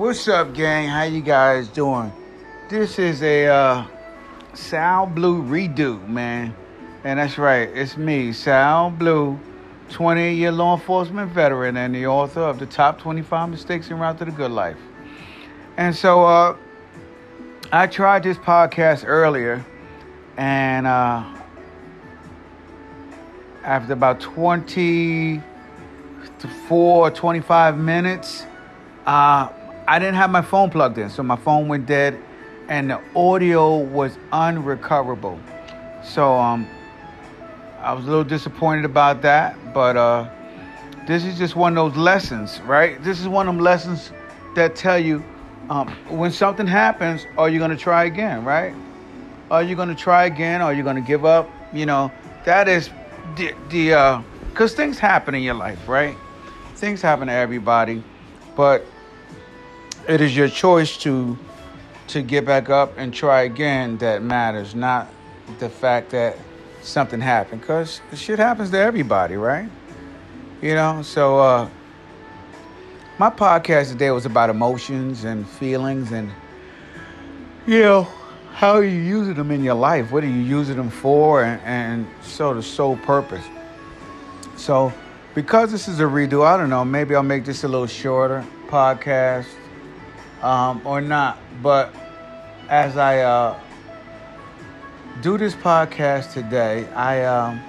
What's up, gang? How you guys doing? This is a uh, Sal Blue redo, man. And that's right, it's me, Sal Blue, 20 year law enforcement veteran and the author of the top 25 mistakes en route to the good life. And so uh, I tried this podcast earlier, and uh, after about 24 25 minutes, uh, I didn't have my phone plugged in, so my phone went dead, and the audio was unrecoverable. So um, I was a little disappointed about that, but uh, this is just one of those lessons, right? This is one of them lessons that tell you um, when something happens, are you to try again, right? Are you to try again? Are you to give up? You know, that is the, the, because uh, things happen in your life, right? Things happen to everybody, but it is your choice to to get back up and try again that matters, not the fact that something happened. Because shit happens to everybody, right? You know, so uh, my podcast today was about emotions and feelings and, you know, how are you using them in your life? What are you using them for? And, and so the sole purpose. So, because this is a redo, I don't know, maybe I'll make this a little shorter podcast um, or not. But as I uh, do this podcast today, I um,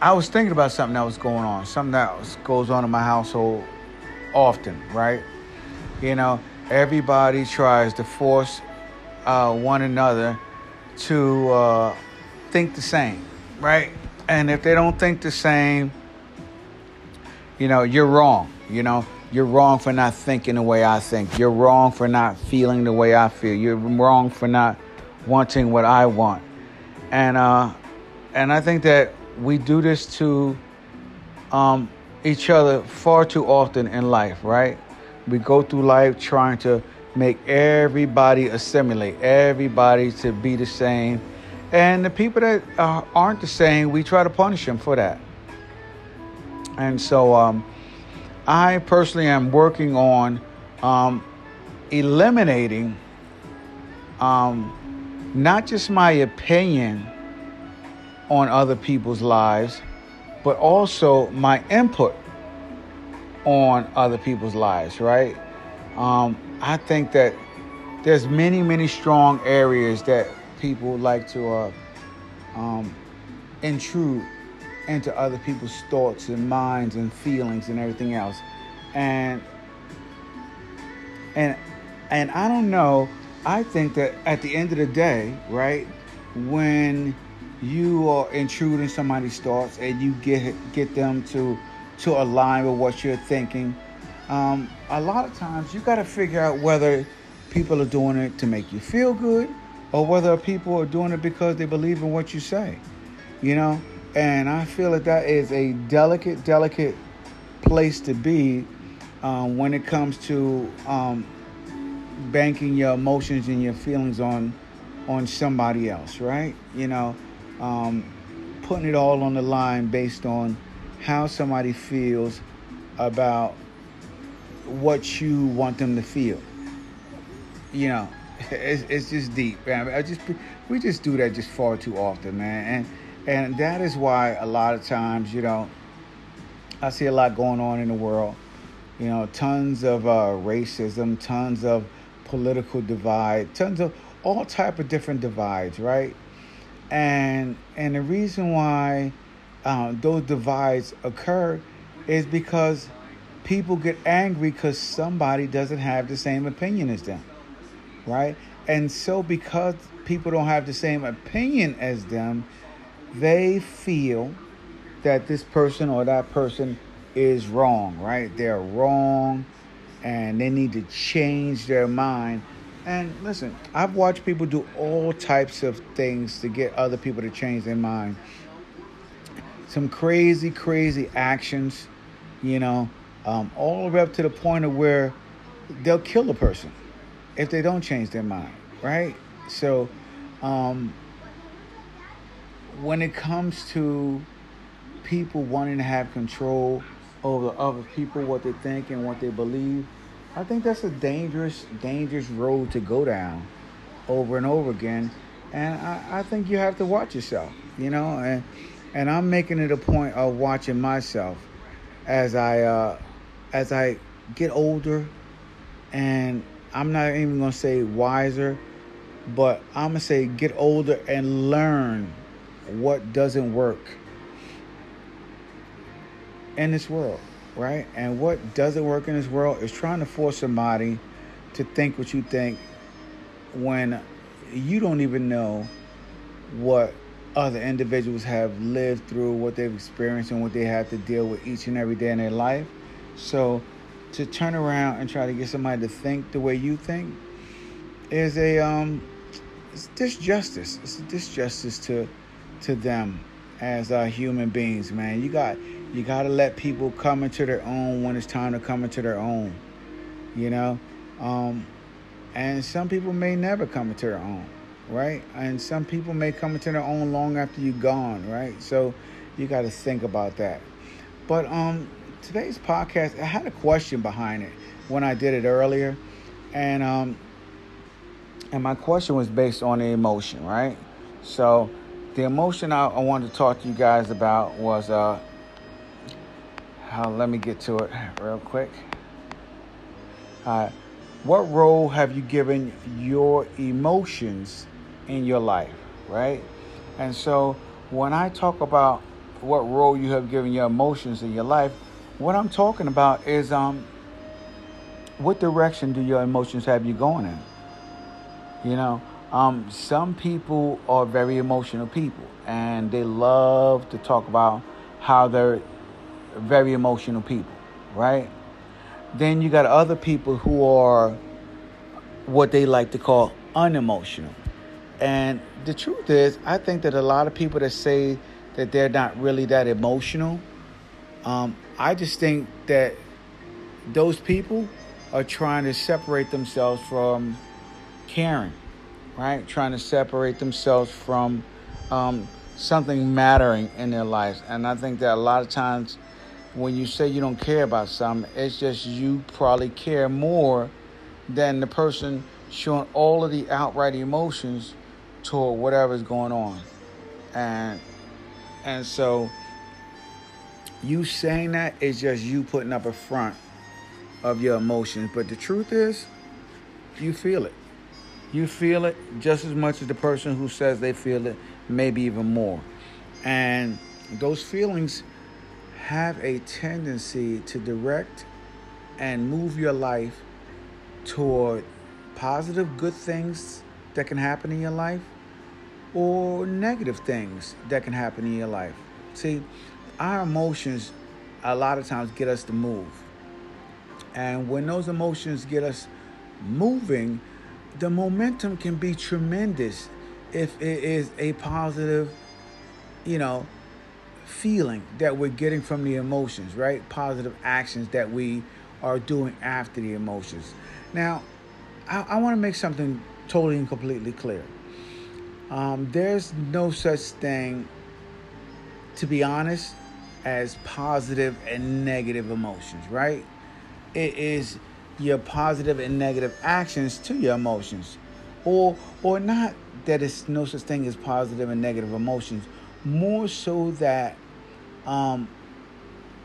I was thinking about something that was going on, something that was, goes on in my household often, right? You know, everybody tries to force uh, one another to uh, think the same, right? And if they don't think the same, you know, you're wrong. You know, you're wrong for not thinking the way I think. You're wrong for not feeling the way I feel. You're wrong for not wanting what I want. And uh, and I think that we do this to um, each other far too often in life, right? We go through life trying to make everybody assimilate, everybody to be the same. And the people that uh, aren't the same, we try to punish them for that. And so, um, I personally am working on um, eliminating um, not just my opinion on other people's lives, but also my input on other people's lives, right? Um, I think that there's many, many strong areas that people like to uh, um, intrude into other people's thoughts and minds and feelings and everything else. And and and I don't know, I think that at the end of the day, right, when you are intruding somebody's thoughts and you get get them to to align with what you're thinking, um, a lot of times you got to figure out whether people are doing it to make you feel good or whether people are doing it because they believe in what you say. You know, and I feel that that is a delicate, delicate place to be um, when it comes to um, banking your emotions and your feelings on on somebody else, right? You know, um, putting it all on the line based on how somebody feels about what you want them to feel. You know, it's, it's just deep, man. I just we just do that just far too often, man. And and that is why a lot of times, you know, I see a lot going on in the world. You know, tons of uh, racism, tons of political divide, tons of all type of different divides, right? And and the reason why um, those divides occur is because people get angry because somebody doesn't have the same opinion as them, right? And so because people don't have the same opinion as them, they feel that this person or that person is wrong, right? They're wrong and they need to change their mind. And listen, I've watched people do all types of things to get other people to change their mind. Some crazy, crazy actions, you know, um, all the way up to the point of where they'll kill a person if they don't change their mind, right? So, um, when it comes to people wanting to have control over other people, what they think and what they believe, I think that's a dangerous, dangerous road to go down over and over again. And I, I think you have to watch yourself, you know, and and I'm making it a point of watching myself as I uh, as I get older, and I'm not even gonna say wiser, but I'm gonna say get older and learn what doesn't work in this world, right? And what doesn't work in this world is trying to force somebody to think what you think when you don't even know what other individuals have lived through, what they've experienced, and what they have to deal with each and every day in their life. So, to turn around and try to get somebody to think the way you think is a um, it's disjustice. It's a disjustice to to them as uh, human beings, man. You got you got to let people come into their own when it's time to come into their own. You know, um, and some people may never come into their own right? And some people may come into their own long after you're gone, right? So you got to think about that. But um, today's podcast, I had a question behind it when I did it earlier, and um, and my question was based on the emotion, right? So the emotion I, I wanted to talk to you guys about was uh, let me get to it real quick. Uh, what role have you given your emotions in your life, right? And so when I talk about what role you have given your emotions in your life, what I'm talking about is um what direction do your emotions have you going in? You know, um, some people are very emotional people and they love to talk about how they're very emotional people, right? Then you got other people who are what they like to call unemotional. And the truth is, I think that a lot of people that say that they're not really that emotional, um, I just think that those people are trying to separate themselves from caring, right? Trying to separate themselves from um, something mattering in their lives. And I think that a lot of times when you say you don't care about something, it's just you probably care more than the person showing all of the outright emotions toward whatever's going on. And and so you saying that is just you putting up a front of your emotions. But the truth is, you feel it. You feel it just as much as the person who says they feel it, maybe even more. And those feelings have a tendency to direct and move your life toward positive, good things that can happen in your life or negative things that can happen in your life. See, our emotions a lot of times get us to move. And when those emotions get us moving, the momentum can be tremendous if it is a positive, you know, feeling that we're getting from the emotions, right? Positive actions that we are doing after the emotions. Now, I, I want to make something totally and completely clear. Um, there's no such thing, to be honest, as positive and negative emotions, right? It is your positive and negative actions to your emotions, or or not that it's no such thing as positive and negative emotions. More so that um,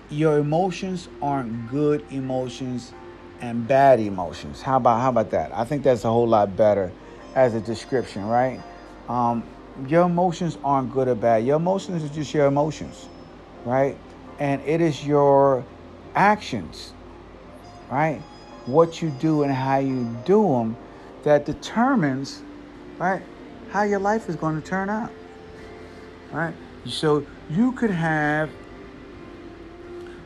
your emotions aren't good emotions and bad emotions. How about how about that? I think that's a whole lot better as a description, right? Um, your emotions aren't good or bad. Your emotions are just your emotions, right? And it is your actions, right? What you do and how you do them that determines, right, how your life is going to turn out, right? So you could have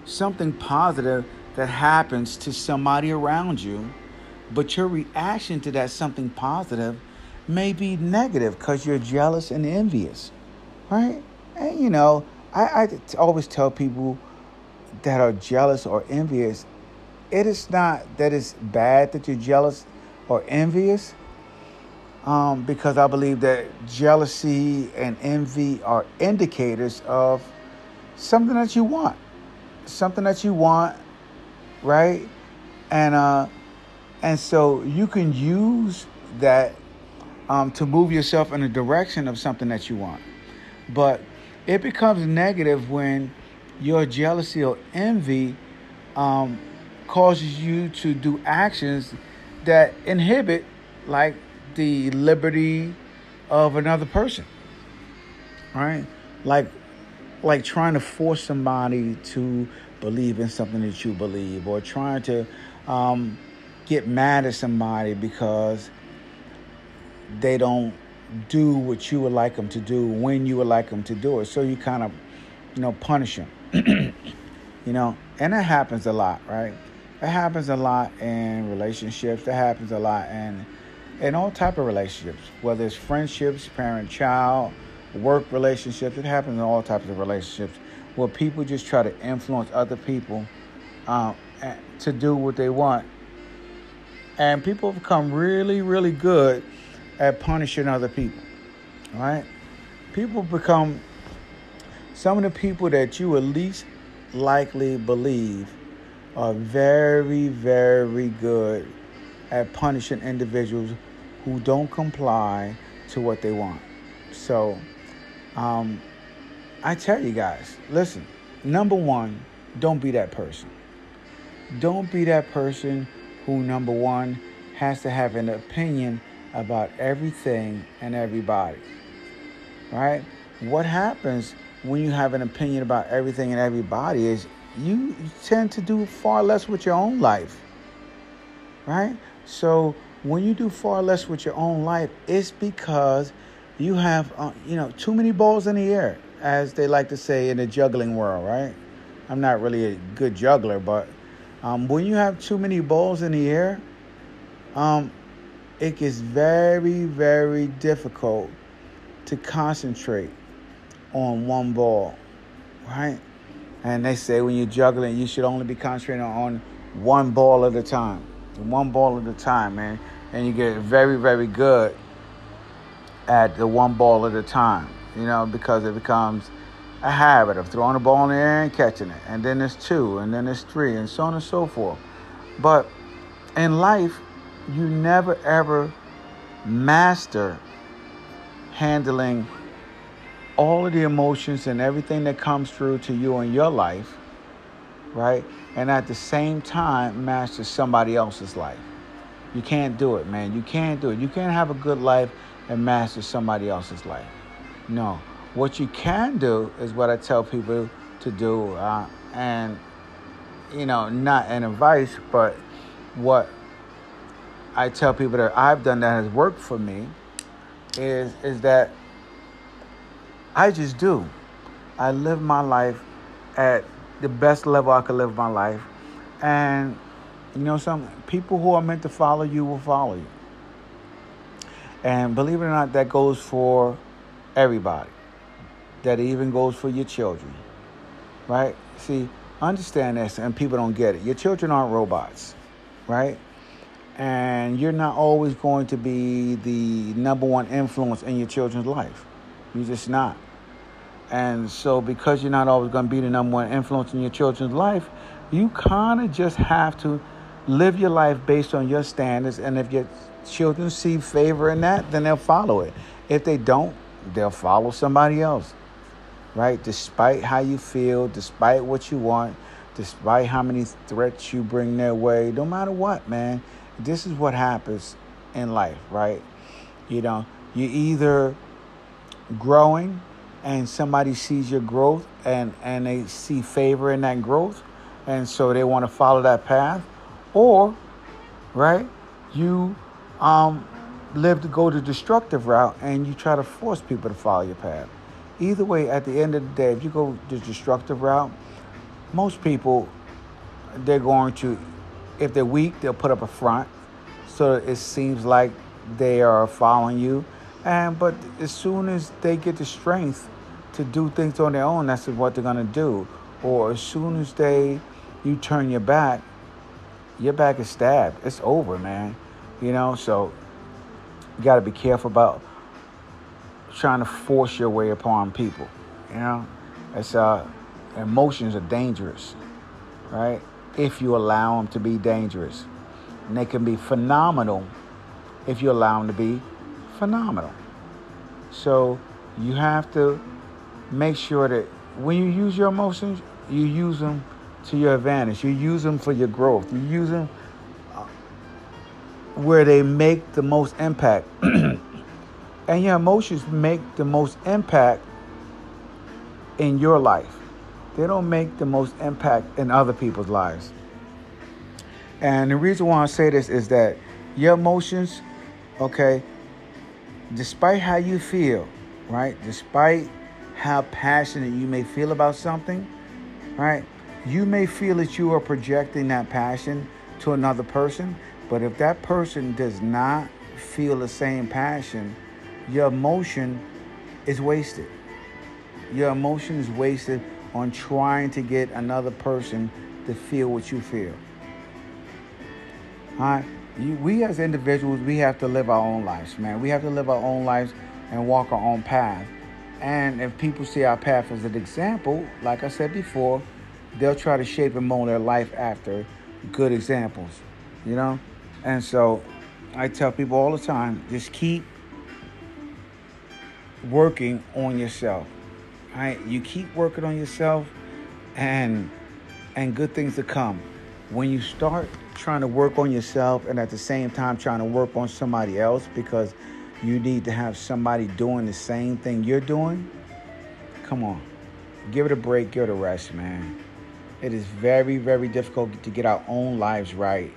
something positive that happens to somebody around you, but your reaction to that something positive may be negative because you're jealous and envious, right? And you know, I, I always tell people that are jealous or envious, it is not that it's bad that you're jealous or envious, um, because I believe that jealousy and envy are indicators of something that you want, something that you want, right? And uh, And so you can use that um, to move yourself in the direction of something that you want. But it becomes negative when your jealousy or envy um, causes you to do actions that inhibit, like the liberty of another person. Right? Like, like trying to force somebody to believe in something that you believe, or trying to um, get mad at somebody because they don't do what you would like them to do when you would like them to do it. So you kind of, you know, punish them. you know, and that happens a lot, right? That happens a lot in relationships. That happens a lot in in all type of relationships, whether it's friendships, parent-child, work relationships. It happens in all types of relationships where people just try to influence other people um, to do what they want, and people become really, really good at punishing other people. Right? People become some of the people that you at least likely believe are very, very good at punishing individuals who don't comply to what they want. So, um, I tell you guys, listen, number one, don't be that person. Don't be that person who, number one, has to have an opinion about everything and everybody. Right? What happens when you have an opinion about everything and everybody is you tend to do far less with your own life. Right? So when you do far less with your own life, it's because you have, uh, you know, too many balls in the air, as they like to say in the juggling world, right? I'm not really a good juggler, but um, when you have too many balls in the air, um, it gets very, very difficult to concentrate on one ball, right? And they say when you're juggling, you should only be concentrating on one ball at a time. One ball at a time, man. And you get very, very good at the one ball at a time, you know, because it becomes a habit of throwing the ball in the air and catching it. And then there's two, and then there's three, and so on and so forth. But in life, you never ever master handling all of the emotions and everything that comes through to you in your life, right? And at the same time, master somebody else's life. You can't do it, man. You can't do it. You can't have a good life and master somebody else's life. No. What you can do is what I tell people to do, uh, and you know, not an advice, but what I tell people that I've done that has worked for me is is that I just do. I live my life at the best level I could live my life. And you know some people who are meant to follow you will follow you. And believe it or not, that goes for everybody. That even goes for your children. Right? See, understand this and people don't get it. Your children aren't robots, right? and you're not always going to be the number one influence in your children's life. You're just not. And so, because you're not always going to be the number one influence in your children's life, you kind of just have to live your life based on your standards. And if your children see favor in that, then they'll follow it. If they don't, they'll follow somebody else, right? Despite how you feel, despite what you want, despite how many threats you bring their way, no matter what, man this is what happens in life, right? You know, you're either growing and somebody sees your growth and and they see favor in that growth and so they want to follow that path. Or right you um live to go the destructive route and you try to force people to follow your path. Either way at the end of the day if you go the destructive route most people they're going to if they're weak, they'll put up a front, so it seems like they are following you. And but as soon as they get the strength to do things on their own, that's what they're gonna do. Or as soon as they you turn your back, your back is stabbed. It's over, man. You know, so you got to be careful about trying to force your way upon people. You know, it's uh, emotions are dangerous, right? if you allow them to be dangerous, And they can be phenomenal if you allow them to be phenomenal. So you have to make sure that when you use your emotions, you use them to your advantage. You use them for your growth. You use them uh, where they make the most impact. and your emotions make the most impact in your life. They don't make the most impact in other people's lives. And the reason why I say this is that your emotions, okay, despite how you feel, right? Despite how passionate you may feel about something, right? You may feel that you are projecting that passion to another person, but if that person does not feel the same passion, your emotion is wasted. Your emotion is wasted on trying to get another person to feel what you feel. All right? We as individuals, we have to live our own lives, man. We have to live our own lives and walk our own path. And if people see our path as an example, like I said before, they'll try to shape and mold their life after good examples, you know? And so I tell people all the time just keep working on yourself. Right? You keep working on yourself and and good things to come. When you start trying to work on yourself and at the same time trying to work on somebody else because you need to have somebody doing the same thing you're doing, come on. Give it a break, give it a rest, man. It is very, very difficult to get our own lives right.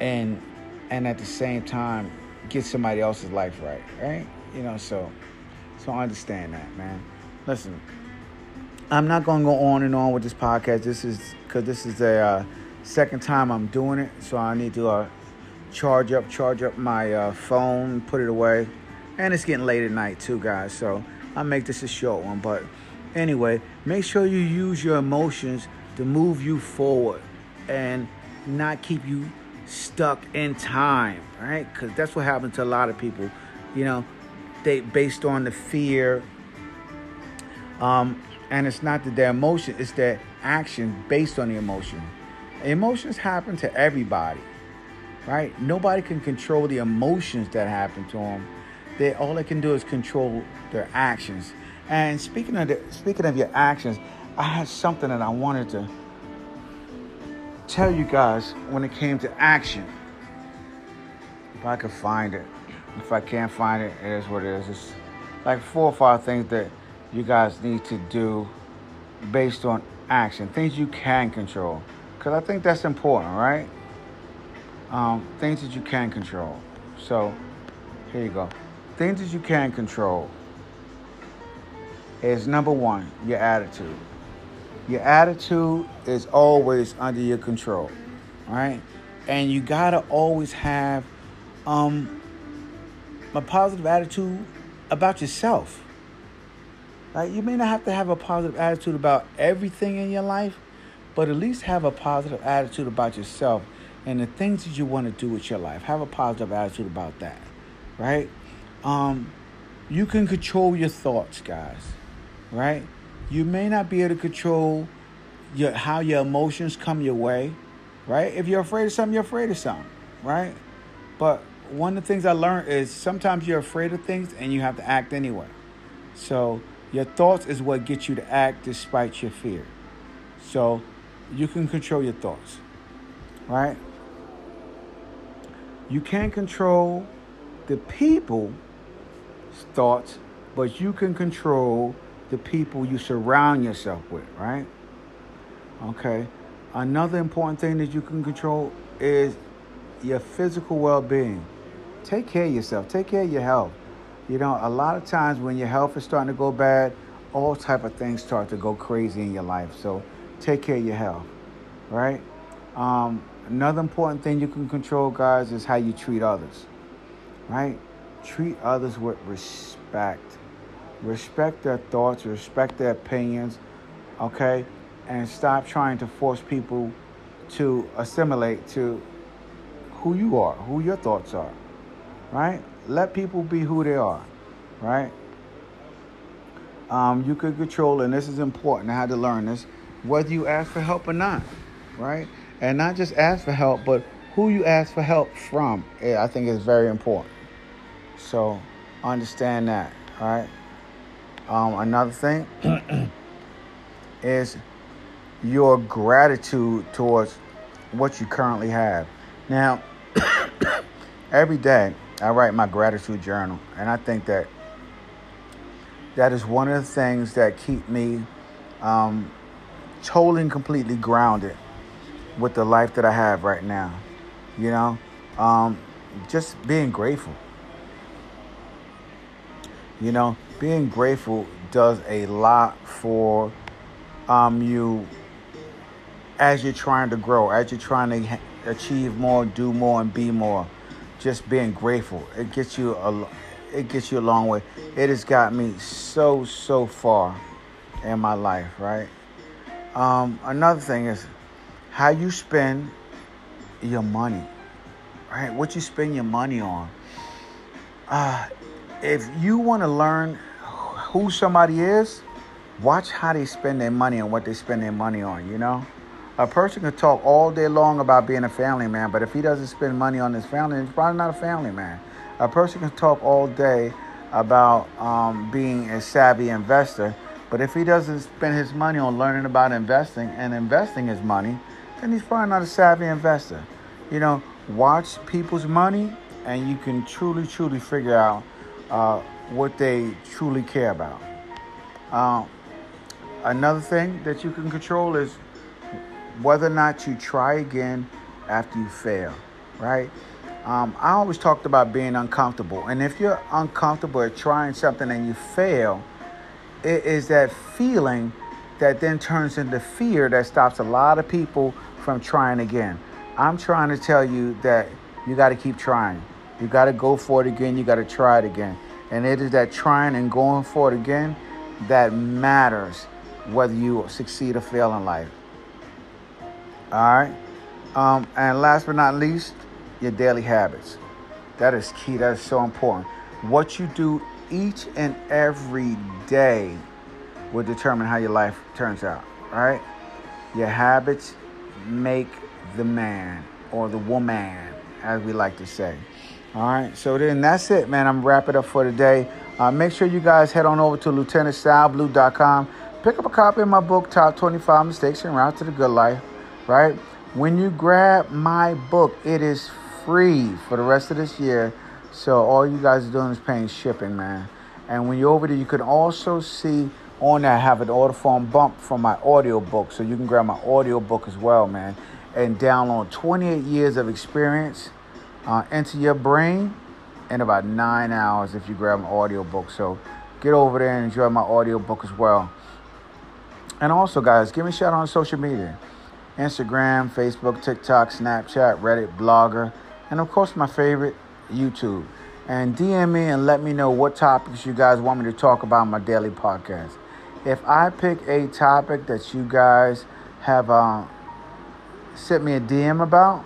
And and at the same time get somebody else's life right, right? You know, so so I understand that, man. Listen, I'm not gonna go on and on with this podcast. This is because this is a uh, second time I'm doing it, so I need to uh, charge up, charge up my uh, phone, put it away, and it's getting late at night too, guys. So I'll make this a short one, but anyway, make sure you use your emotions to move you forward and not keep you stuck in time, right? Because that's what happens to a lot of people. You know, they based on the fear. Um, and it's not that their emotion, it's their action based on the emotion. Emotions happen to everybody, right? Nobody can control the emotions that happen to them. They all they can do is control their actions. And speaking of the, speaking of your actions, I had something that I wanted to tell you guys when it came to action. If I could find it. If I can't find it, it is what it is. It's like four or five things that you guys need to do based on action, things you can control. Because I think that's important, right? Um, things that you can control. So, here you go. Things that you can control is number one, your attitude. Your attitude is always under your control, right? And you gotta always have um, a positive attitude about yourself. Like You may not have to have a positive attitude about everything in your life, but at least have a positive attitude about yourself and the things that you want to do with your life. Have a positive attitude about that. Right? Um, you can control your thoughts, guys. Right? You may not be able to control your how your emotions come your way. Right? If you're afraid of something, you're afraid of something. Right? But one of the things I learned is sometimes you're afraid of things and you have to act anyway. So your thoughts is what gets you to act despite your fear. So you can control your thoughts, right? You can't control the people's thoughts, but you can control the people you surround yourself with, right? Okay. Another important thing that you can control is your physical well-being take care of yourself. Take care of your health. You know, a lot of times when your health is starting to go bad, all type of things start to go crazy in your life. So take care of your health, right? Um, another important thing you can control, guys, is how you treat others, right? Treat others with respect. Respect their thoughts, respect their opinions, okay? And stop trying to force people to assimilate to who you are, who your thoughts are right? Let people be who they are, right? Um, you could control, and this is important. I had to learn this, whether you ask for help or not, right? And not just ask for help, but who you ask for help from, I think is very important. So understand that, all right? Um, another thing is your gratitude towards what you currently have. Now, every day I write my gratitude journal, and I think that that is one of the things that keep me um, totally and completely grounded with the life that I have right now. You know, um, just being grateful. You know, being grateful does a lot for um, you as you're trying to grow, as you're trying to achieve more, do more, and be more. Just being grateful, it gets you a, it gets you a long way. It has got me so so far in my life, right? Um, another thing is how you spend your money, right? What you spend your money on. Uh, if you want to learn who somebody is, watch how they spend their money and what they spend their money on, you know? A person can talk all day long about being a family man, but if he doesn't spend money on his family, he's probably not a family man. A person can talk all day about um, being a savvy investor, but if he doesn't spend his money on learning about investing and investing his money, then he's probably not a savvy investor. You know, watch people's money, and you can truly, truly figure out uh, what they truly care about. Uh, another thing that you can control is whether or not you try again after you fail, right? Um, I always talked about being uncomfortable. And if you're uncomfortable at trying something and you fail, it is that feeling that then turns into fear that stops a lot of people from trying again. I'm trying to tell you that you got to keep trying. You got to go for it again. You got to try it again. And it is that trying and going for it again that matters whether you succeed or fail in life. All right. Um, and last but not least, your daily habits. That is key. That is so important. What you do each and every day will determine how your life turns out. right? Your habits make the man or the woman, as we like to say. All right. So then that's it, man. I'm wrapping up for today. Uh, make sure you guys head on over to lieutenantsalblue.com. Pick up a copy of my book, Top 25 Mistakes and Route to the Good Life right? When you grab my book, it is free for the rest of this year. So all you guys are doing is paying shipping, man. And when you're over there, you can also see on there I have an order bump from my audio book. So you can grab my audio book as well, man. And download 28 years of experience uh, into your brain in about nine hours if you grab an audio book. So get over there and enjoy my audio book as well. And also, guys, give me a shout out on social media. Instagram, Facebook, TikTok, Snapchat, Reddit, Blogger, and of course my favorite, YouTube. And DM me and let me know what topics you guys want me to talk about my daily podcast. If I pick a topic that you guys have uh, sent me a DM about,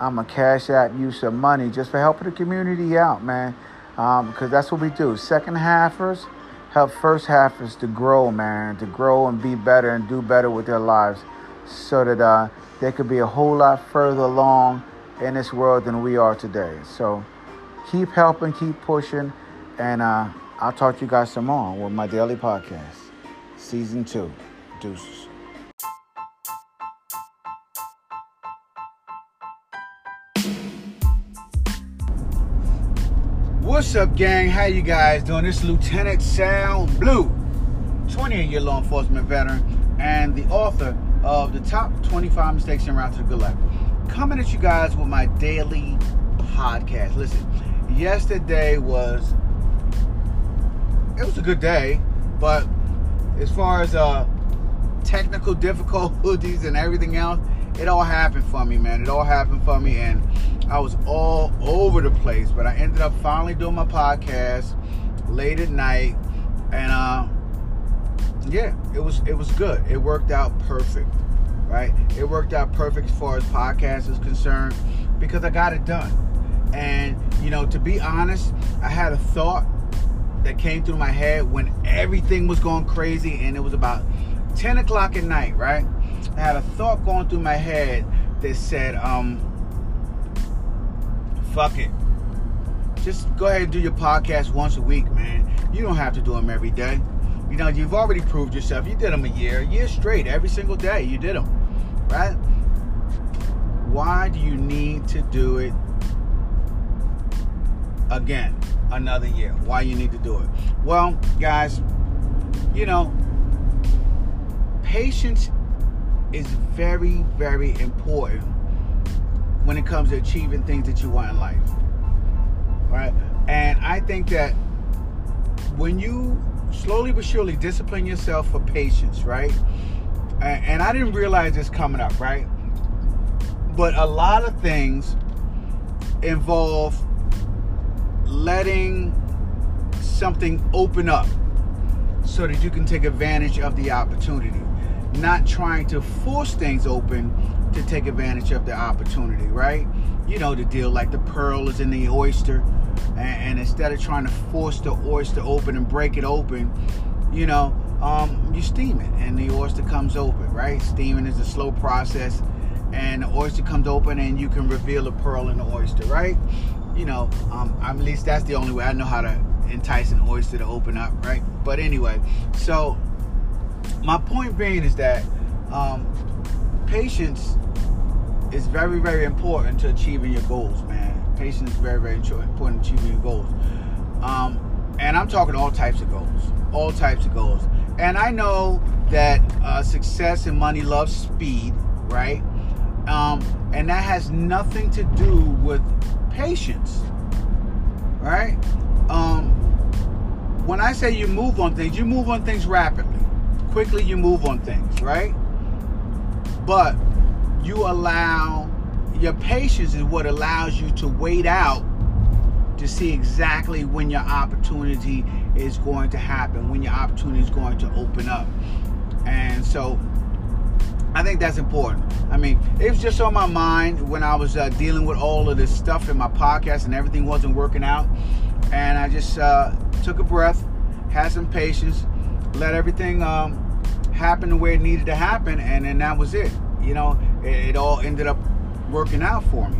I'm going to cash out use some money just for helping the community out, man. Because um, that's what we do. Second halfers help first halfers to grow, man, to grow and be better and do better with their lives so that uh, they could be a whole lot further along in this world than we are today. So keep helping, keep pushing, and uh, I'll talk to you guys more with my daily podcast, season two. Deuces. What's up, gang? How you guys doing? This is Lieutenant Sal Blue, 28-year law enforcement veteran, and the author of the top 25 mistakes in route to good life. Coming at you guys with my daily podcast. Listen, yesterday was it was a good day, but as far as uh technical difficulties and everything else, it all happened for me, man. It all happened for me and I was all over the place, but I ended up finally doing my podcast late at night and uh yeah, it was it was good. It worked out perfect, right? It worked out perfect as far as podcast is concerned because I got it done. And you know, to be honest, I had a thought that came through my head when everything was going crazy, and it was about 10 o'clock at night, right? I had a thought going through my head that said, um, fuck it. Just go ahead and do your podcast once a week, man. You don't have to do them every day. You know, you've already proved yourself. You did them a year, a year straight, every single day. You did them, right? Why do you need to do it again another year? Why you need to do it? Well, guys, you know, patience is very, very important when it comes to achieving things that you want in life. Right? And I think that when you slowly but surely discipline yourself for patience, right? And I didn't realize this coming up, right? But a lot of things involve letting something open up so that you can take advantage of the opportunity not trying to force things open to take advantage of the opportunity, right? You know the deal, like the pearl is in the oyster, and, and instead of trying to force the oyster open and break it open, you know, um, you steam it, and the oyster comes open, right? Steaming is a slow process, and the oyster comes open, and you can reveal the pearl in the oyster, right? You know, um, at least that's the only way I know how to entice an oyster to open up, right? But anyway, so my point being is that um, patience is very, very important to achieving your goals, man. Patience is very, very important to achieving your goals. Um, and I'm talking all types of goals, all types of goals. And I know that uh, success and money love speed, right? Um, and that has nothing to do with patience, right? Um, when I say you move on things, you move on things rapidly quickly you move on things, right? But you allow your patience is what allows you to wait out to see exactly when your opportunity is going to happen, when your opportunity is going to open up. And so I think that's important. I mean, it was just on my mind when I was uh, dealing with all of this stuff in my podcast and everything wasn't working out. And I just uh, took a breath, had some patience, let everything um, happen the way it needed to happen, and then that was it. You know, it, it all ended up working out for me.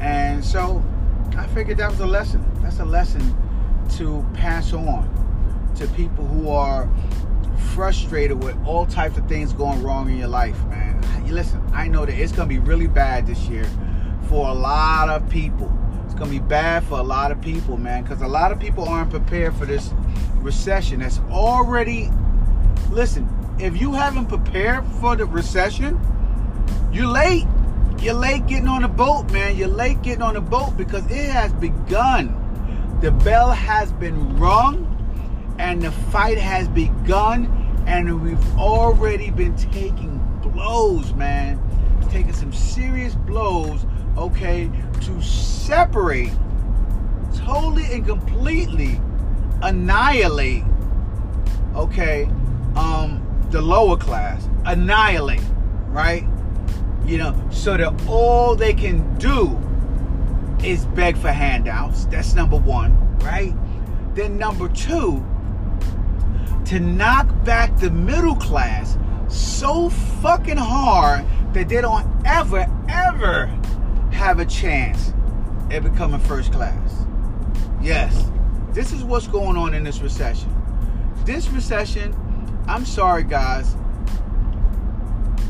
And so I figured that was a lesson. That's a lesson to pass on to people who are frustrated with all types of things going wrong in your life, man. Listen, I know that it's gonna be really bad this year for a lot of people. It's gonna be bad for a lot of people, man, because a lot of people aren't prepared for this recession that's already listen, if you haven't prepared for the recession, you're late. You're late getting on the boat, man. You're late getting on the boat because it has begun. The bell has been rung and the fight has begun and we've already been taking blows, man. Taking some serious blows, okay, to separate totally and completely annihilate, okay, um, the lower class, annihilate, right? You know, so that all they can do is beg for handouts. That's number one, right? Then number two, to knock back the middle class so fucking hard that they don't ever, ever have a chance at becoming first class. Yes, this is what's going on in this recession. This recession, I'm sorry, guys.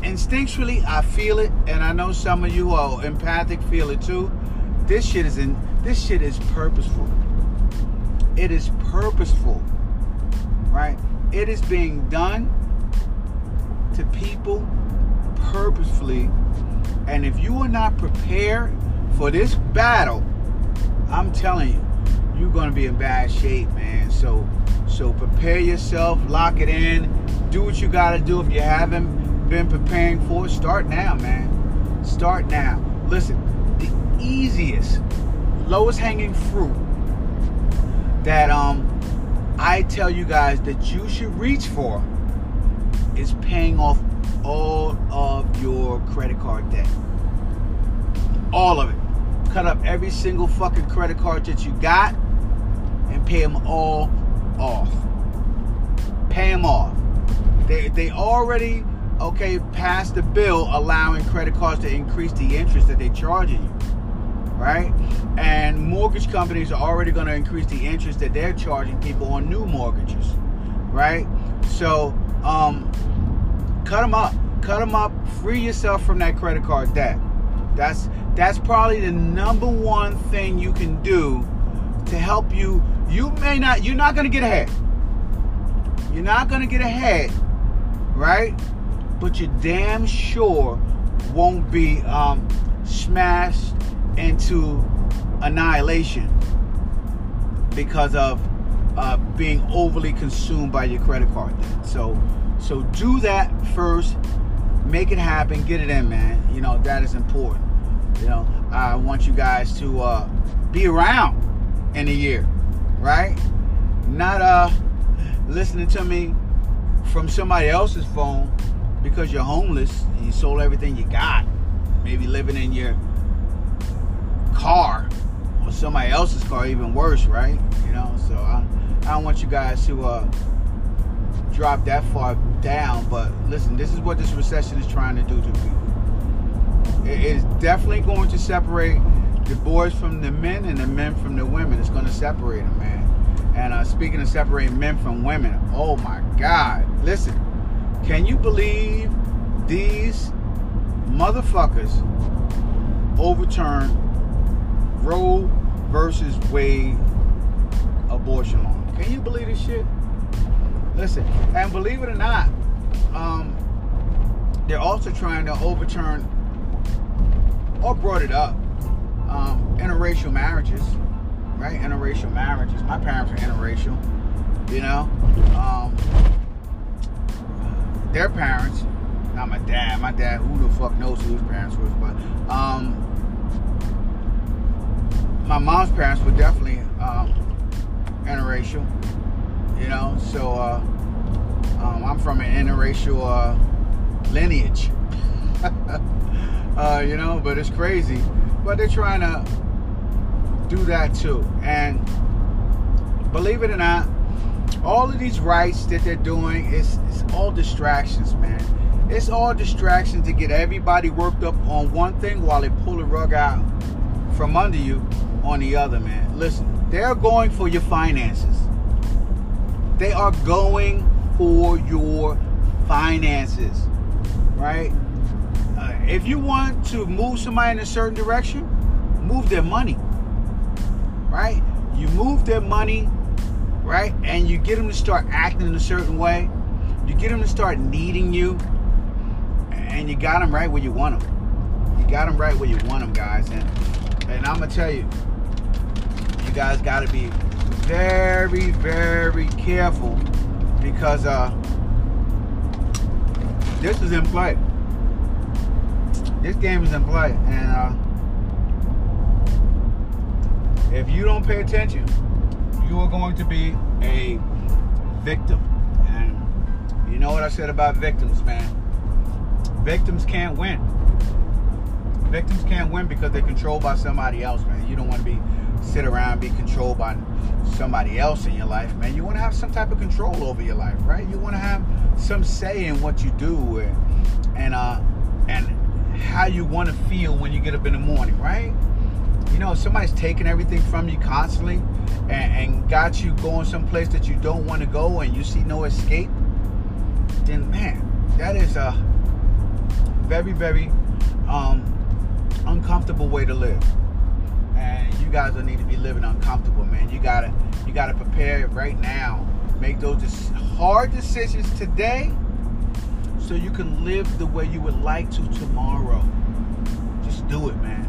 Instinctually, I feel it, and I know some of you who are empathic feel it too. This shit is in. This shit is purposeful. It is purposeful, right? It is being done to people purposefully, and if you are not prepared for this battle, I'm telling you, you're gonna be in bad shape, man. So so prepare yourself, lock it in, do what you gotta do. If you haven't been preparing for it, start now, man. Start now. Listen, the easiest, lowest hanging fruit that um I tell you guys that you should reach for is paying off all of your credit card debt. All of it. Cut up every single fucking credit card that you got and pay them all off. Pay them off. They, they already, okay, passed the bill allowing credit cards to increase the interest that they're charging you. Right? And mortgage companies are already going to increase the interest that they're charging people on new mortgages, right? So, um, cut them up, cut them up, free yourself from that credit card debt. That's that's probably the number one thing you can do to help you. You may not, you're not going to get ahead. You're not going to get ahead, right? But you're damn sure won't be um, smashed into annihilation because of uh, being overly consumed by your credit card debt. So, so do that first. Make it happen. Get it in, man. You know that is important. You know, I want you guys to uh, be around in a year, right? Not uh, listening to me from somebody else's phone because you're homeless. You sold everything you got. Maybe living in your car or somebody else's car, even worse, right? You know, so I, I don't want you guys to uh, drop that far down. But listen, this is what this recession is trying to do to people. It is definitely going to separate the boys from the men and the men from the women. It's going to separate them, man. And uh, speaking of separating men from women, oh my God. Listen, can you believe these motherfuckers overturned Roe versus Wade abortion law? Can you believe this shit? Listen, and believe it or not, um, they're also trying to overturn or brought it up um, interracial marriages, right? Interracial marriages. My parents were interracial, you know. Um, their parents, not my dad. My dad, who the fuck knows who his parents was, but um, my mom's parents were definitely um, interracial, you know. So uh, um, I'm from an interracial uh, lineage. uh, you know, but it's crazy. But they're trying to do that too. And believe it or not, all of these rights that they're doing is it's all distractions, man. It's all distractions to get everybody worked up on one thing while they pull the rug out from under you on the other, man. Listen, they're going for your finances. They are going for your finances, right? Uh, if you want to move somebody in a certain direction, move their money. Right? You move their money, right? And you get them to start acting in a certain way. You get them to start needing you. And you got them right where you want them. You got them right where you want them, guys. And and I'm gonna tell you, you guys got to be very, very careful because uh, this is in play this game is in play, and uh, if you don't pay attention, you are going to be a victim. And you know what I said about victims, man? Victims can't win. Victims can't win because they're controlled by somebody else, man. You don't want to be sit around be controlled by somebody else in your life, man. You want to have some type of control over your life, right? You want to have some say in what you do, and and uh, and how you want to feel when you get up in the morning, right? You know, somebody's taking everything from you constantly and, and got you going someplace that you don't want to go and you see no escape, then man, that is a very, very um, uncomfortable way to live. You guys don't need to be living uncomfortable, man. You gotta, you gotta prepare right now. Make those hard decisions today so you can live the way you would like to tomorrow. Just do it, man.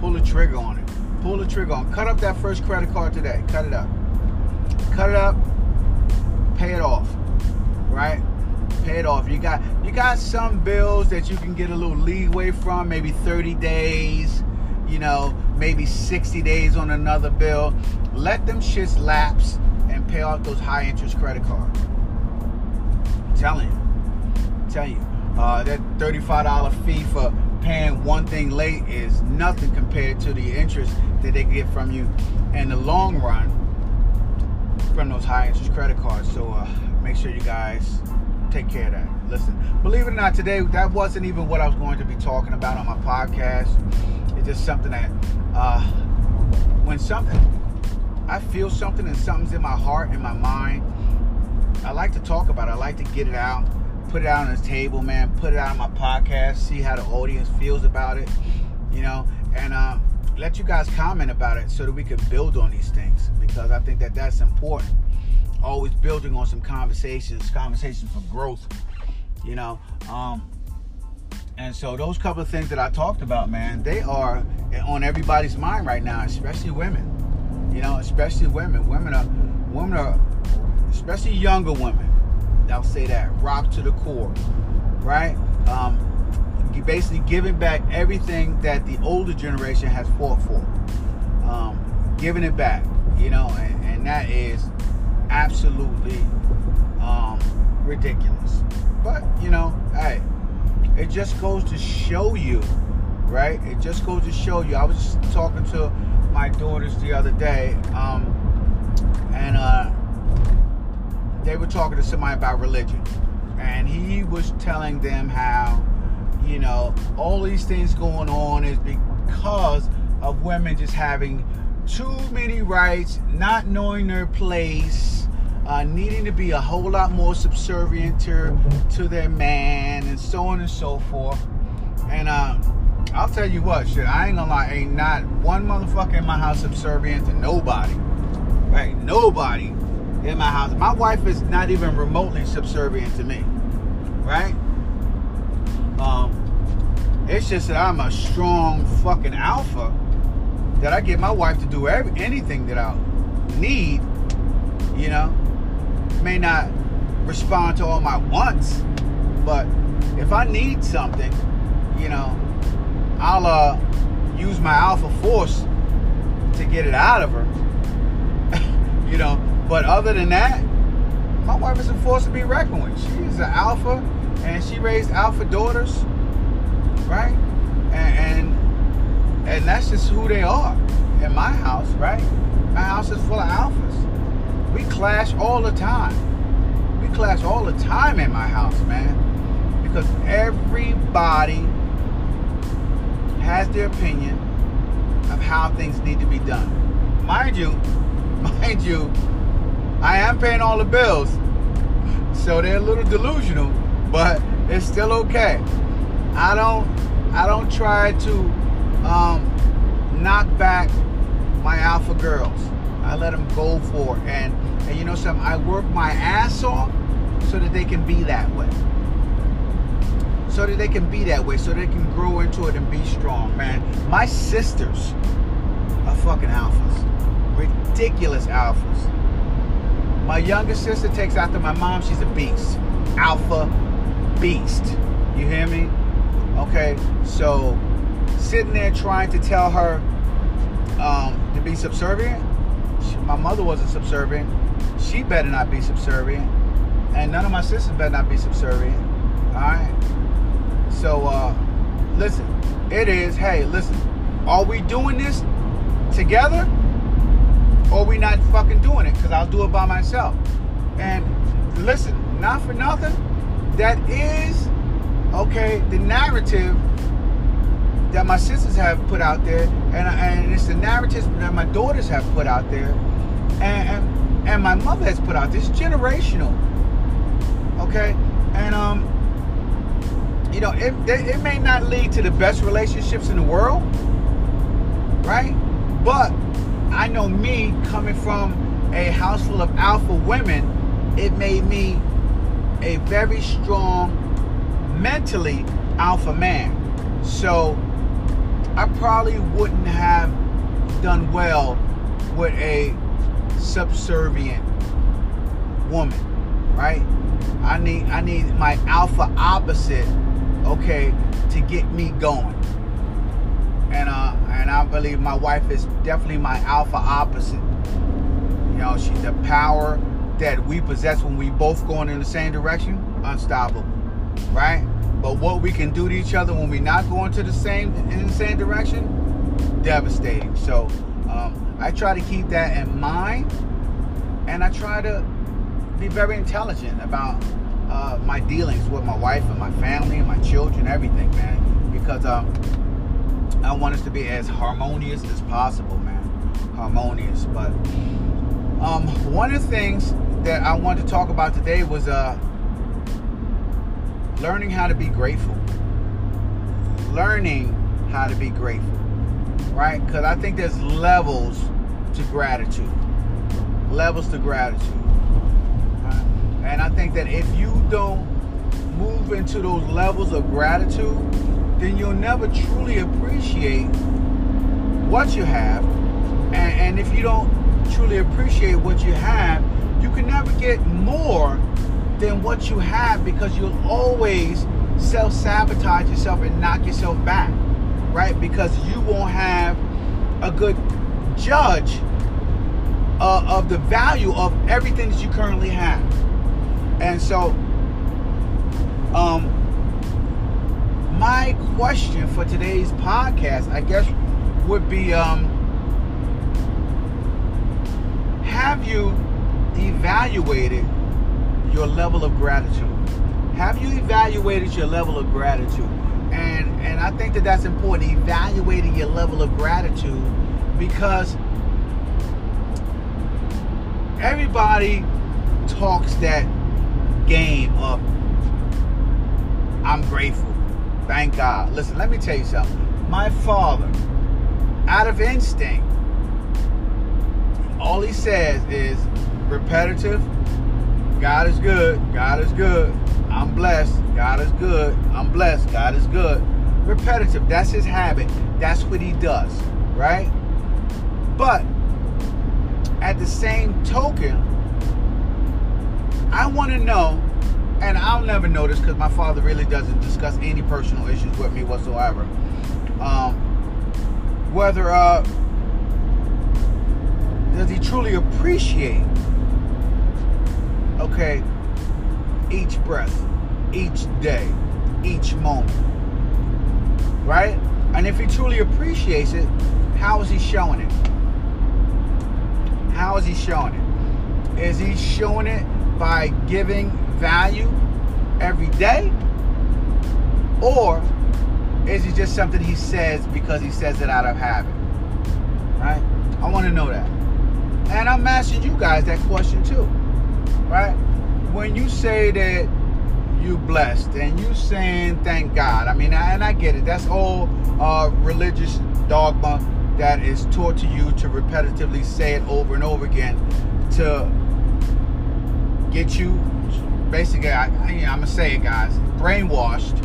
Pull the trigger on it. Pull the trigger on. Cut up that first credit card today. Cut it up. Cut it up. Pay it off. Right? Pay it off. You got you got some bills that you can get a little leeway from, maybe 30 days, you know, maybe 60 days on another bill. Let them shits lapse and pay off those high interest credit cards. I'm telling you tell you, uh, that $35 fee for paying one thing late is nothing compared to the interest that they get from you in the long run from those high interest credit cards. So uh, make sure you guys take care of that. Listen, believe it or not, today that wasn't even what I was going to be talking about on my podcast. Just something that uh, when something I feel something and something's in my heart and my mind, I like to talk about it. I like to get it out, put it out on the table, man. Put it out on my podcast, see how the audience feels about it, you know, and uh, let you guys comment about it so that we can build on these things because I think that that's important. Always building on some conversations, conversations for growth, you know. Um, and so those couple of things that I talked about, man, they are on everybody's mind right now, especially women. You know, especially women. Women are women are especially younger women. I'll say that rock to the core, right? Um, basically giving back everything that the older generation has fought for, um, giving it back, you know, and, and that is absolutely um, ridiculous. But you know, hey, it just goes to show you, right? It just goes to show you. I was talking to my daughters the other day, um, and uh, they were talking to somebody about religion, and he was telling them how, you know, all these things going on is because of women just having too many rights, not knowing their place, uh, needing to be a whole lot more subservient to, to their man, and so on and so forth. And uh, I'll tell you what, shit, I ain't gonna lie, ain't not one motherfucker in my house subservient to nobody. Right? Nobody in my house. My wife is not even remotely subservient to me. Right? Um, it's just that I'm a strong fucking alpha that I get my wife to do every, anything that I need, you know. May not respond to all my wants, but if I need something, you know, I'll uh, use my alpha force to get it out of her. you know, but other than that, my wife is a force to be reckoned with. She is an alpha, and she raised alpha daughters, right? And, and and that's just who they are in my house, right? My house is full of alphas. We clash all the time. We clash all the time in my house, man. Because everybody has their opinion of how things need to be done. Mind you, mind you, I am paying all the bills, so they're a little delusional, but it's still okay. I don't, I don't try to um, knock back my alpha girls. I let them go for it, and and you know something, I work my ass off so that they can be that way so that they can be that way, so they can grow into it and be strong, man. My sisters are fucking alphas. Ridiculous alphas. My youngest sister takes after my mom, she's a beast. Alpha beast. You hear me? Okay, so sitting there trying to tell her um, to be subservient. She, my mother wasn't subservient. She better not be subservient. And none of my sisters better not be subservient. Alright? So, uh, listen, it is, hey, listen, are we doing this together? Or we not fucking doing it? Because I'll do it by myself. And listen, not for nothing, that is, okay, the narrative that my sisters have put out there, and, and it's the narratives that my daughters have put out there, and, and, and my mother has put out. This generational, okay? And, um, you know, it, it may not lead to the best relationships in the world, right? But I know me coming from a house full of alpha women, it made me a very strong, mentally alpha man. So I probably wouldn't have done well with a subservient woman, right? I need I need my alpha opposite okay, to get me going. And uh, and I believe my wife is definitely my alpha opposite. You know, she's the power that we possess when we both going in the same direction, unstoppable, right? But what we can do to each other when we're not going to the same in the same direction, devastating. So um, I try to keep that in mind, and I try to be very intelligent about uh, my dealings with my wife and my family and my children, everything, man. Because um, I want us to be as harmonious as possible, man. Harmonious. But um, one of the things that I wanted to talk about today was uh, learning how to be grateful. Learning how to be grateful, right? Because I think there's levels to gratitude. Levels to gratitude. Right? And I think that if you don't move into those levels of gratitude, then you'll never truly appreciate what you have. And, and if you don't truly appreciate what you have, you can never get more than what you have because you'll always self sabotage yourself and knock yourself back, right? Because you won't have a good judge uh, of the value of everything that you currently have. And so, um, my question for today's podcast, I guess, would be um, Have you evaluated your level of gratitude? Have you evaluated your level of gratitude? I think that that's important, evaluating your level of gratitude because everybody talks that game of I'm grateful. Thank God. Listen, let me tell you something. My father, out of instinct, all he says is repetitive. God is good. God is good. I'm blessed. God is good. I'm blessed. God is good. Repetitive. That's his habit. That's what he does. Right? But at the same token, I want to know, and I'll never know this because my father really doesn't discuss any personal issues with me whatsoever. Um, whether uh, does he truly appreciate, okay, each breath, each day, each moment, right? And if he truly appreciates it, how is he showing it? How is he showing it? Is he showing it by giving value every day? Or is it just something he says because he says it out of habit? Right? I want to know that. And I'm asking you guys that question too. Right? When you say that you blessed and you saying thank God, I mean, and I get it. That's all uh, religious dogma that is taught to you to repetitively say it over and over again to get you basically I, am gonna say it guys brainwashed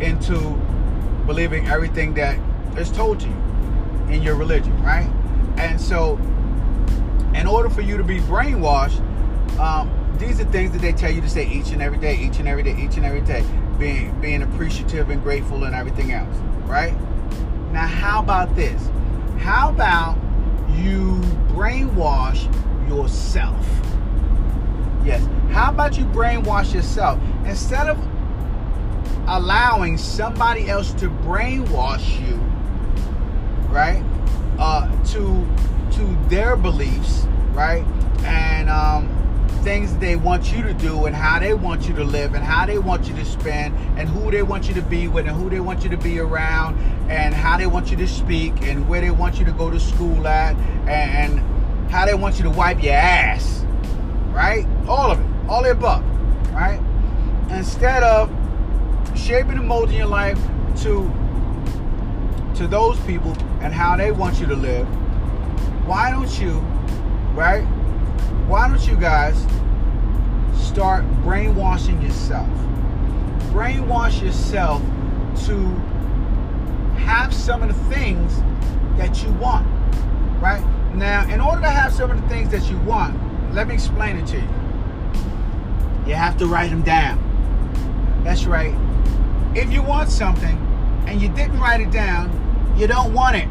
into believing everything that is told to you in your religion right and so in order for you to be brainwashed um, these are things that they tell you to say each and every day each and every day each and every day being being appreciative and grateful and everything else right now, how about this? How about you brainwash yourself? Yes. How about you brainwash yourself? Instead of allowing somebody else to brainwash you, right? Uh, to to their beliefs, right? And um, things they want you to do and how they want you to live and how they want you to spend and who they want you to be with and who they want you to be around and how they want you to speak and where they want you to go to school at and how they want you to wipe your ass. Right? All of it. All the above. Right? Instead of shaping and molding your life to to those people and how they want you to live, why don't you, right? Why don't you guys start brainwashing yourself. Brainwash yourself to have some of the things that you want, right? Now, in order to have some of the things that you want, let me explain it to you. You have to write them down. That's right. If you want something and you didn't write it down, you don't want it.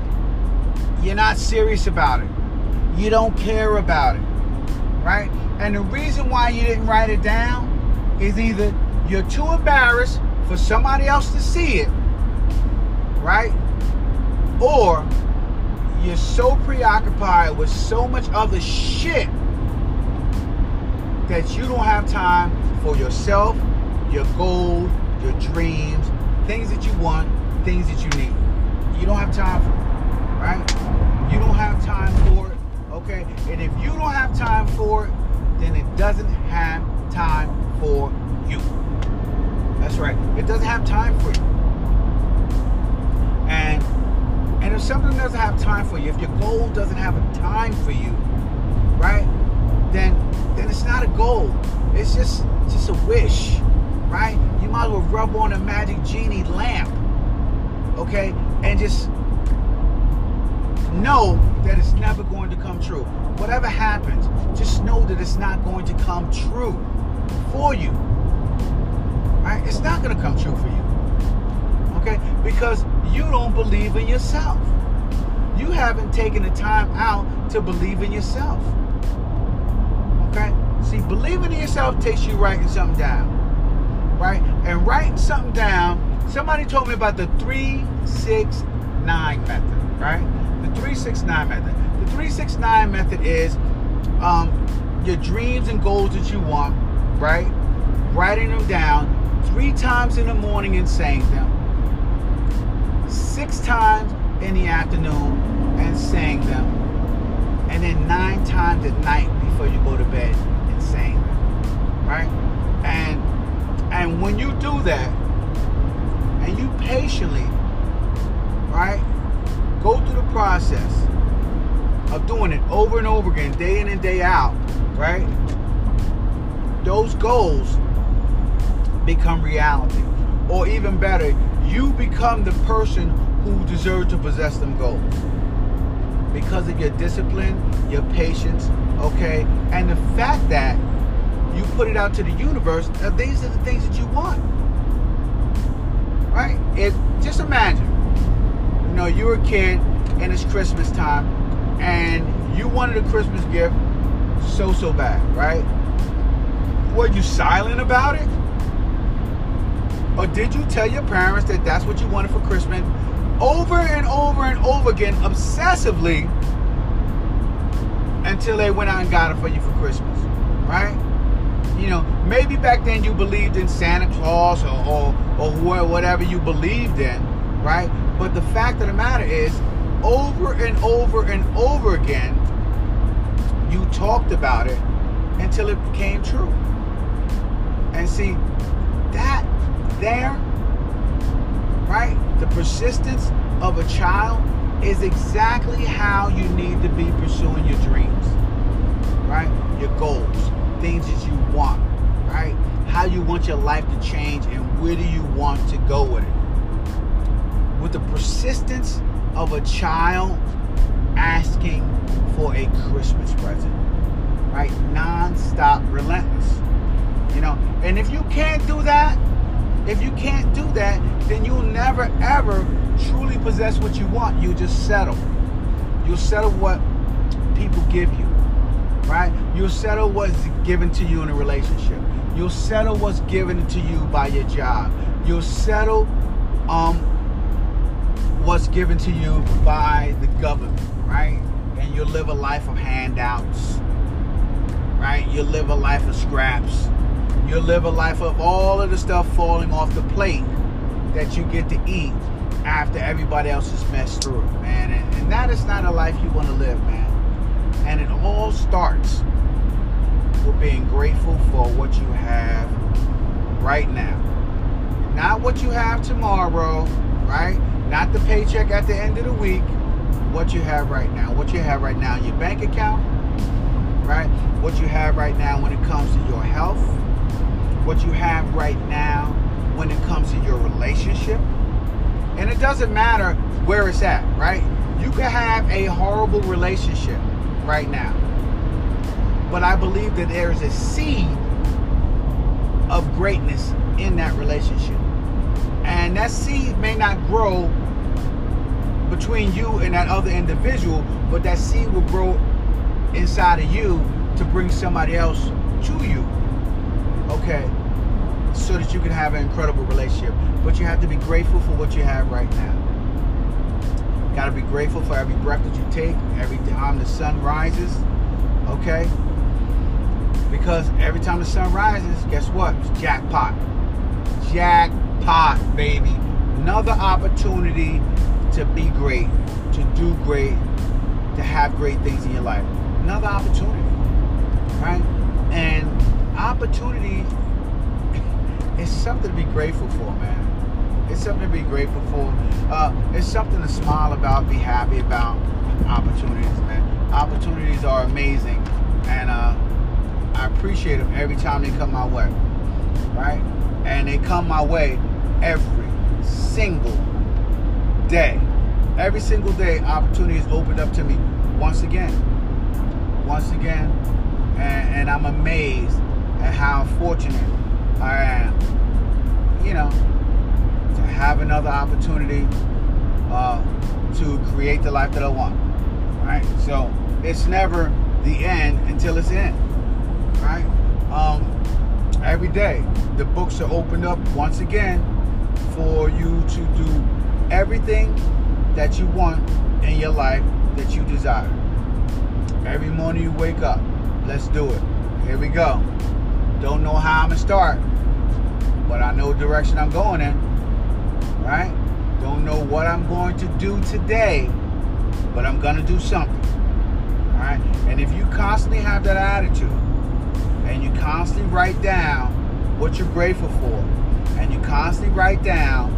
You're not serious about it. You don't care about it, right? And the reason why you didn't write it down is either you're too embarrassed for somebody else to see it, right? Or you're so preoccupied with so much other shit that you don't have time for yourself, your goals, your dreams, things that you want, things that you need. you don't have time for it, right? You don't have time for it, for you, right? Then then it's not a goal. It's just just a wish, right? You might as well rub on a magic genie lamp, okay, and just know that it's never going to come true. Whatever happens, just know that it's not going to come true for you. Right? It's not going to come true for you. Okay? Because you don't believe in yourself. You haven't taken the time out to believe in yourself. Okay? See, believing in yourself takes you writing something down. Right? And writing something down, somebody told me about the 369 method, right? The 369 method. The 369 method is um, your dreams and goals that you want, right? Writing them down three times in the morning and saying them, six times in the afternoon and saying them, and then nine times at night before you go to bed saying right? And and when you do that, and you patiently, right, go through the process of doing it over and over again, day in and day out, right? Those goals become reality. Or even better, you become the person who deserves to possess them goals. Because of your discipline, your patience, okay, and the fact that you put it out to the universe, these are the things that you want. Right? If just imagine, you know, you were a kid and it's Christmas time and you wanted a Christmas gift so so bad, right? Were you silent about it? Or did you tell your parents that that's what you wanted for Christmas over and over and over again, obsessively, until they went out and got it for you for Christmas, right? You know, maybe back then you believed in Santa Claus or, or, or whatever you believed in, right? But the fact of the matter is, over and over and over again, you talked about it until it became true. And see, that there, right? The persistence of a child is exactly how you need to be pursuing your dreams, right? Your goals, things that you want, right? How you want your life to change and where do you want to go with it. With the persistence of a child asking for a Christmas present, right? Non-stop, relentless, you know. And if you can't do that, if you can't do that, then you'll never ever truly possess what you want. You'll just settle. You'll settle what people give you, right? You'll settle what's given to you in a relationship. You'll settle what's given to you by your job. You'll settle um, what's given to you by the government, right? And you'll live a life of handouts, right? You'll live a life of scraps You'll live a life of all of the stuff falling off the plate that you get to eat after everybody else has messed through man. And, and that is not a life you want to live, man. And it all starts with being grateful for what you have right now. Not what you have tomorrow, right? Not the paycheck at the end of the week. What you have right now. What you have right now in your bank account, right? What you have right now when it comes to your health, what you have right now when it comes to your relationship. And it doesn't matter where it's at, right? You can have a horrible relationship right now. But I believe that there is a seed of greatness in that relationship. And that seed may not grow between you and that other individual, but that seed will grow inside of you to bring somebody else to you okay, so that you can have an incredible relationship. But you have to be grateful for what you have right now. Got to be grateful for every breath that you take, every time the sun rises, okay? Because every time the sun rises, guess what? It's jackpot. Jackpot, baby. Another opportunity to be great, to do great, to have great things in your life. Another opportunity, right? And opportunity is something to be grateful for, man. It's something to be grateful for. Uh, it's something to smile about, be happy about. Opportunities, man. Opportunities are amazing, and uh, I appreciate them every time they come my way, right? And they come my way every single day. Every single day, opportunities opened up to me once again. Once again. And, and I'm amazed at how fortunate I am, you know, to have another opportunity uh, to create the life that I want. Right? So it's never the end until it's in. Right? Um, every day, the books are opened up once again for you to do everything that you want in your life that you desire. Every morning you wake up, let's do it. Here we go. Don't know how I'm gonna start, but I know direction I'm going in. Right? Don't know what I'm going to do today, but I'm gonna do something. All right? And if you constantly have that attitude and you constantly write down what you're grateful for, and you constantly write down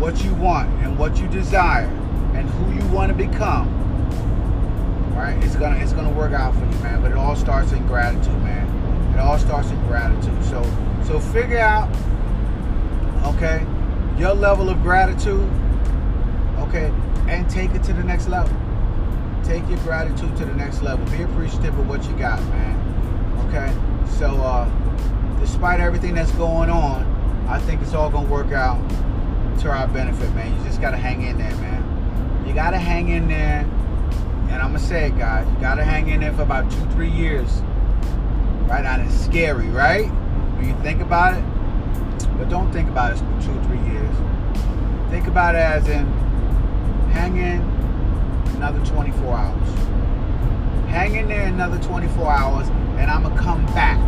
what you want and what you desire and who you want to become, right? It's gonna it's gonna work out for you, man. But it all starts in gratitude, man. It all starts in gratitude. So so figure out, okay, your level of gratitude, okay, and take it to the next level. Take your gratitude to the next level. Be appreciative of what you got, man. Okay. So uh, despite everything that's going on, I think it's all gonna work out to our benefit, man. You just gotta hang in there, man. You gotta hang in there. And I'm gonna say it, guys. You gotta hang in there for about two, three years. Right now, it's scary, right? When you think about it. But don't think about it for two, three years. Think about it as in hang in another 24 hours. Hang in there another 24 hours, and I'm gonna come back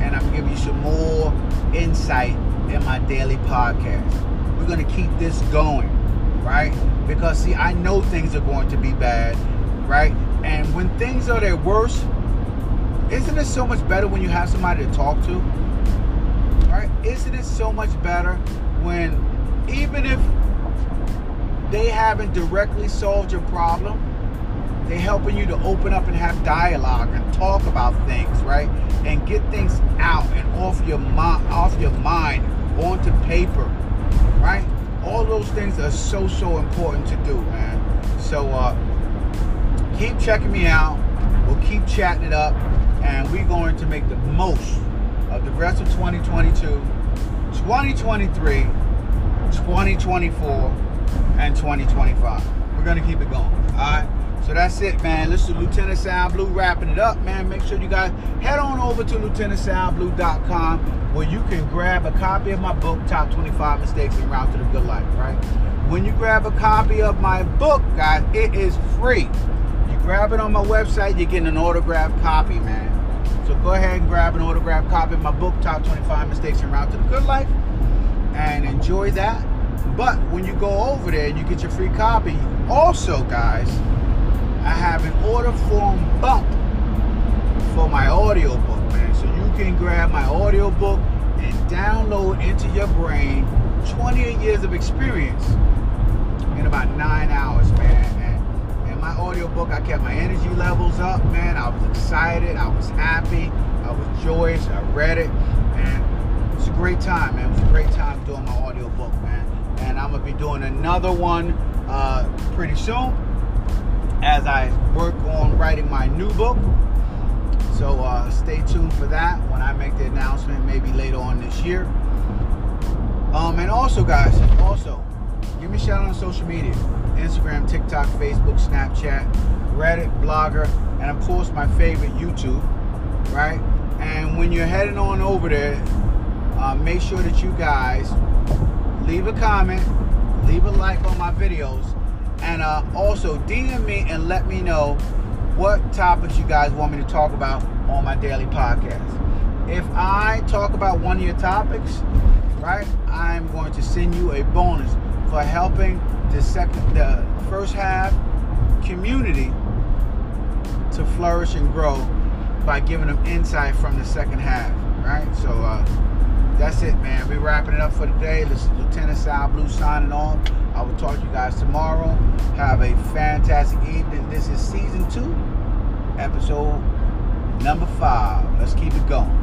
and I'm gonna give you some more insight in my daily podcast we're to keep this going, right? Because, see, I know things are going to be bad, right? And when things are their worst, isn't it so much better when you have somebody to talk to? Right? Isn't it so much better when, even if they haven't directly solved your problem, they're helping you to open up and have dialogue and talk about things, right? And get things out and off your mind, off your mind, onto paper, right? All those things are so, so important to do, man. So uh, keep checking me out. We'll keep chatting it up, and we're going to make the most of the rest of 2022, 2023, 2024, and 2025. We're going to keep it going, all right? So that's it, man. Listen to Lieutenant Sal Blue wrapping it up, man. Make sure you guys head on over to lieutenantsalblue.com where you can grab a copy of my book, Top 25 Mistakes en Route to the Good Life, right? When you grab a copy of my book, guys, it is free. You grab it on my website, you're getting an autographed copy, man. So go ahead and grab an autographed copy of my book, Top 25 Mistakes en Route to the Good Life, and enjoy that. But when you go over there and you get your free copy, also, guys, I have an order form bump for my audio book, man. So you can grab my audio book and download into your brain 28 years of experience in about nine hours, man. My audio book, I kept my energy levels up, man. I was excited. I was happy. I was joyous. I read it. And it's a great time, man. It was a great time doing my audio book, man. And I'm going to be doing another one uh, pretty soon as I work on writing my new book. So uh, stay tuned for that when I make the announcement, maybe later on this year. Um, and also, guys, also give me a shout out on social media: Instagram, TikTok, Facebook, Snapchat, Reddit, Blogger, and of course my favorite, YouTube. Right? And when you're heading on over there, uh, make sure that you guys leave a comment, leave a like on my videos and uh, also DM me and let me know what topics you guys want me to talk about on my daily podcast. If I talk about one of your topics, right, I'm going to send you a bonus for helping the second, the first half community to flourish and grow by giving them insight from the second half. Right. So uh, that's it, man. We're wrapping it up for today. This is Lieutenant Sal Blue signing off. I will talk to you guys tomorrow. Have a fantastic evening. This is season two, episode number five. Let's keep it going.